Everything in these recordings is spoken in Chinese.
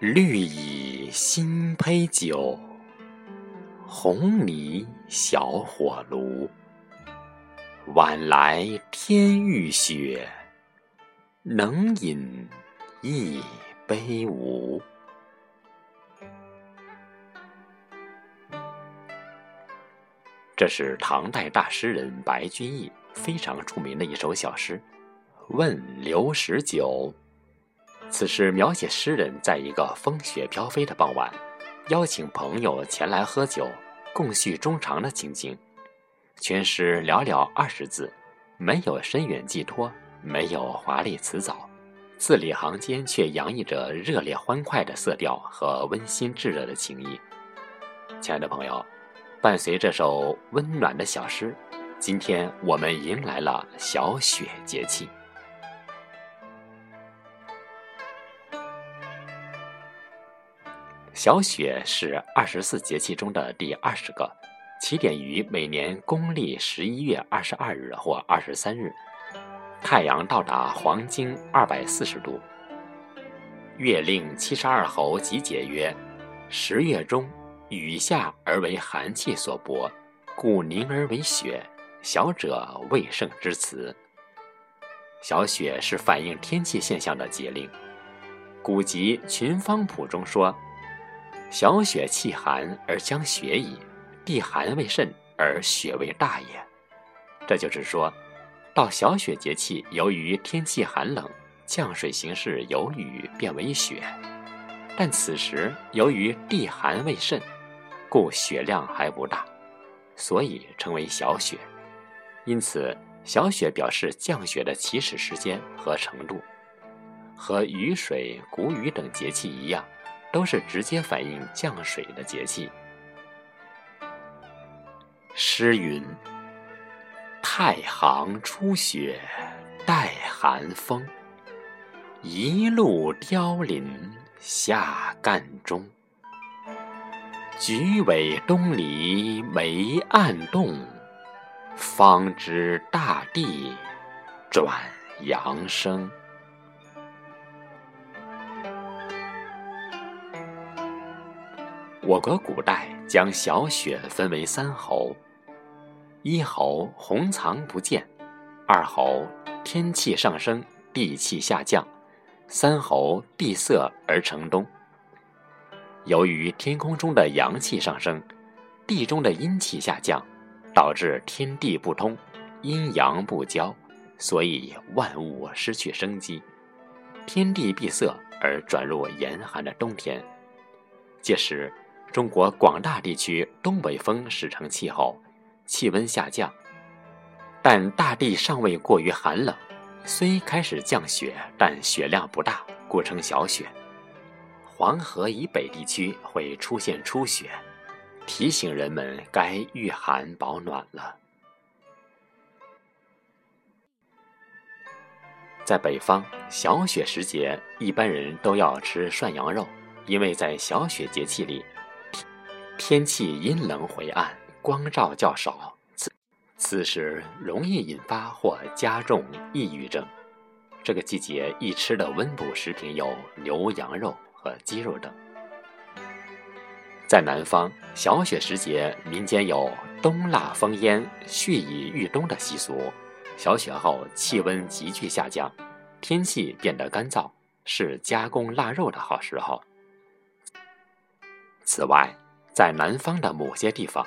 绿蚁新醅酒，红泥小火炉。晚来天欲雪，能饮一杯无？这是唐代大诗人白居易非常著名的一首小诗，《问刘十九》。此诗描写诗人在一个风雪飘飞的傍晚，邀请朋友前来喝酒，共叙衷肠的情景。全诗寥寥二十字，没有深远寄托，没有华丽辞藻，字里行间却洋溢着热烈欢快的色调和温馨炙热的情谊。亲爱的朋友，伴随这首温暖的小诗，今天我们迎来了小雪节气。小雪是二十四节气中的第二十个，起点于每年公历十一月二十二日或二十三日，太阳到达黄经二百四十度。月令七十二候集解曰：“十月中，雨下而为寒气所薄，故凝而为雪。小者未盛之词。”小雪是反映天气现象的节令。古籍《群芳谱》中说。小雪气寒而将雪矣，地寒未甚而雪为大也。这就是说，到小雪节气，由于天气寒冷，降水形式由雨变为雪，但此时由于地寒未甚，故雪量还不大，所以称为小雪。因此，小雪表示降雪的起始时间和程度，和雨水、谷雨等节气一样。都是直接反映降水的节气。诗云：“太行初雪，待寒风。一路凋零下干中。菊尾东篱梅暗动，方知大地转阳生。”我国古代将小雪分为三候：一候红藏不见，二候天气上升，地气下降，三候闭塞而成冬。由于天空中的阳气上升，地中的阴气下降，导致天地不通，阴阳不交，所以万物失去生机，天地闭塞而转入严寒的冬天。届时。中国广大地区东北风使成气候，气温下降，但大地尚未过于寒冷，虽开始降雪，但雪量不大，故称小雪。黄河以北地区会出现初雪，提醒人们该御寒保暖了。在北方，小雪时节，一般人都要吃涮羊肉，因为在小雪节气里。天气阴冷灰暗，光照较少，此此时容易引发或加重抑郁症。这个季节易吃的温补食品有牛羊肉和鸡肉等。在南方，小雪时节，民间有冬腊封烟、蓄以御冬的习俗。小雪后，气温急剧下降，天气变得干燥，是加工腊肉的好时候。此外，在南方的某些地方，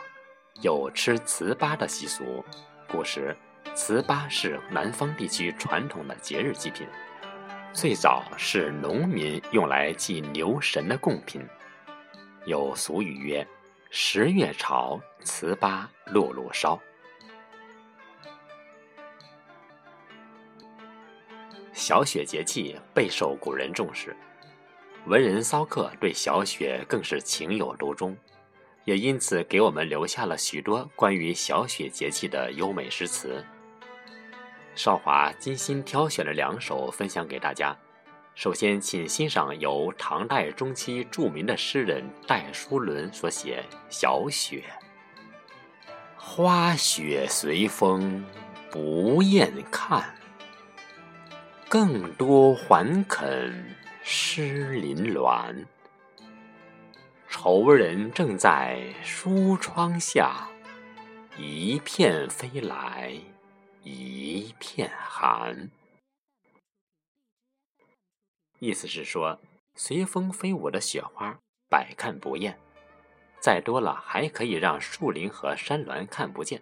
有吃糍粑的习俗。古时，糍粑是南方地区传统的节日祭品，最早是农民用来祭牛神的贡品。有俗语曰：“十月朝，糍粑路路烧。”小雪节气备受古人重视，文人骚客对小雪更是情有独钟。也因此给我们留下了许多关于小雪节气的优美诗词。少华精心挑选了两首分享给大家。首先，请欣赏由唐代中期著名的诗人戴叔伦所写《小雪》：“花雪随风不厌看，更多还肯湿林峦。头人正在书窗下，一片飞来一片寒。意思是说，随风飞舞的雪花百看不厌，再多了还可以让树林和山峦看不见。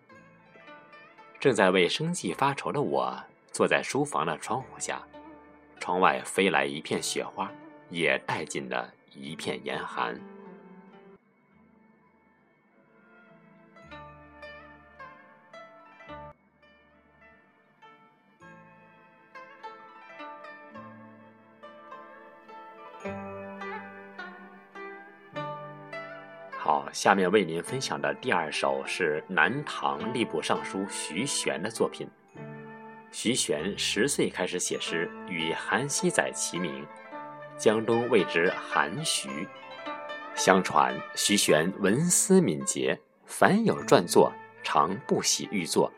正在为生计发愁的我，坐在书房的窗户下，窗外飞来一片雪花，也带进了一片严寒。下面为您分享的第二首是南唐吏部尚书徐玄的作品。徐玄十岁开始写诗，与韩熙载齐名，江东谓之韩徐。相传徐玄文思敏捷，凡有撰作，常不喜欲作。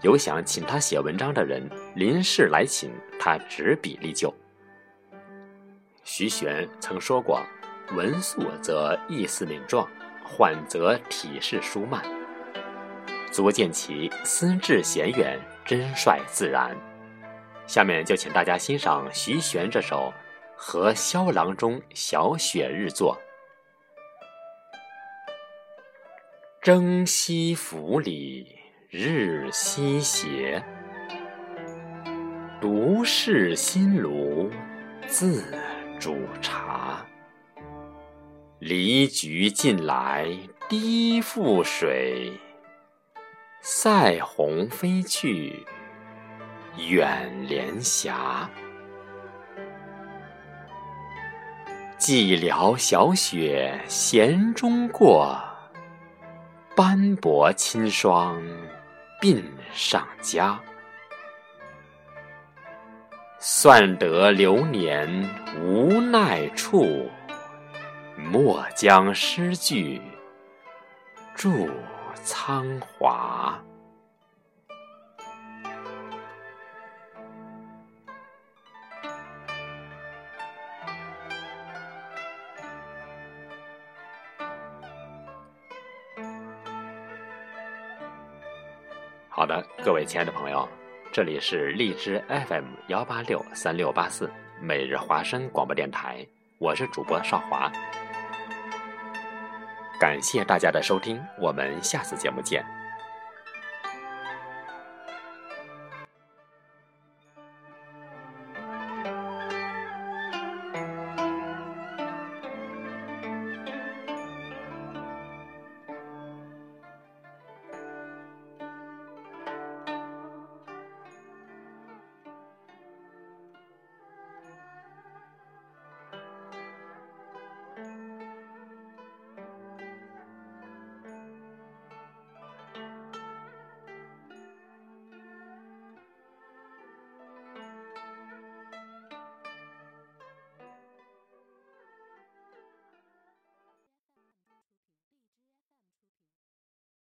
有想请他写文章的人临事来请，他执笔立就。徐玄曾说过：“文素则意思敏壮。”缓则体势舒慢，足见其思志闲远，真率自然。下面就请大家欣赏徐玄这首《和萧郎中小雪日作》：征西府里日西斜，独是新炉自煮茶。离菊近来低覆水，塞鸿飞去远连霞。寂寥小雪闲中过，斑驳轻霜鬓上加。算得流年无奈处。莫将诗句著苍华。好的，各位亲爱的朋友，这里是荔枝 FM 幺八六三六八四每日华声广播电台，我是主播少华。感谢大家的收听，我们下次节目见。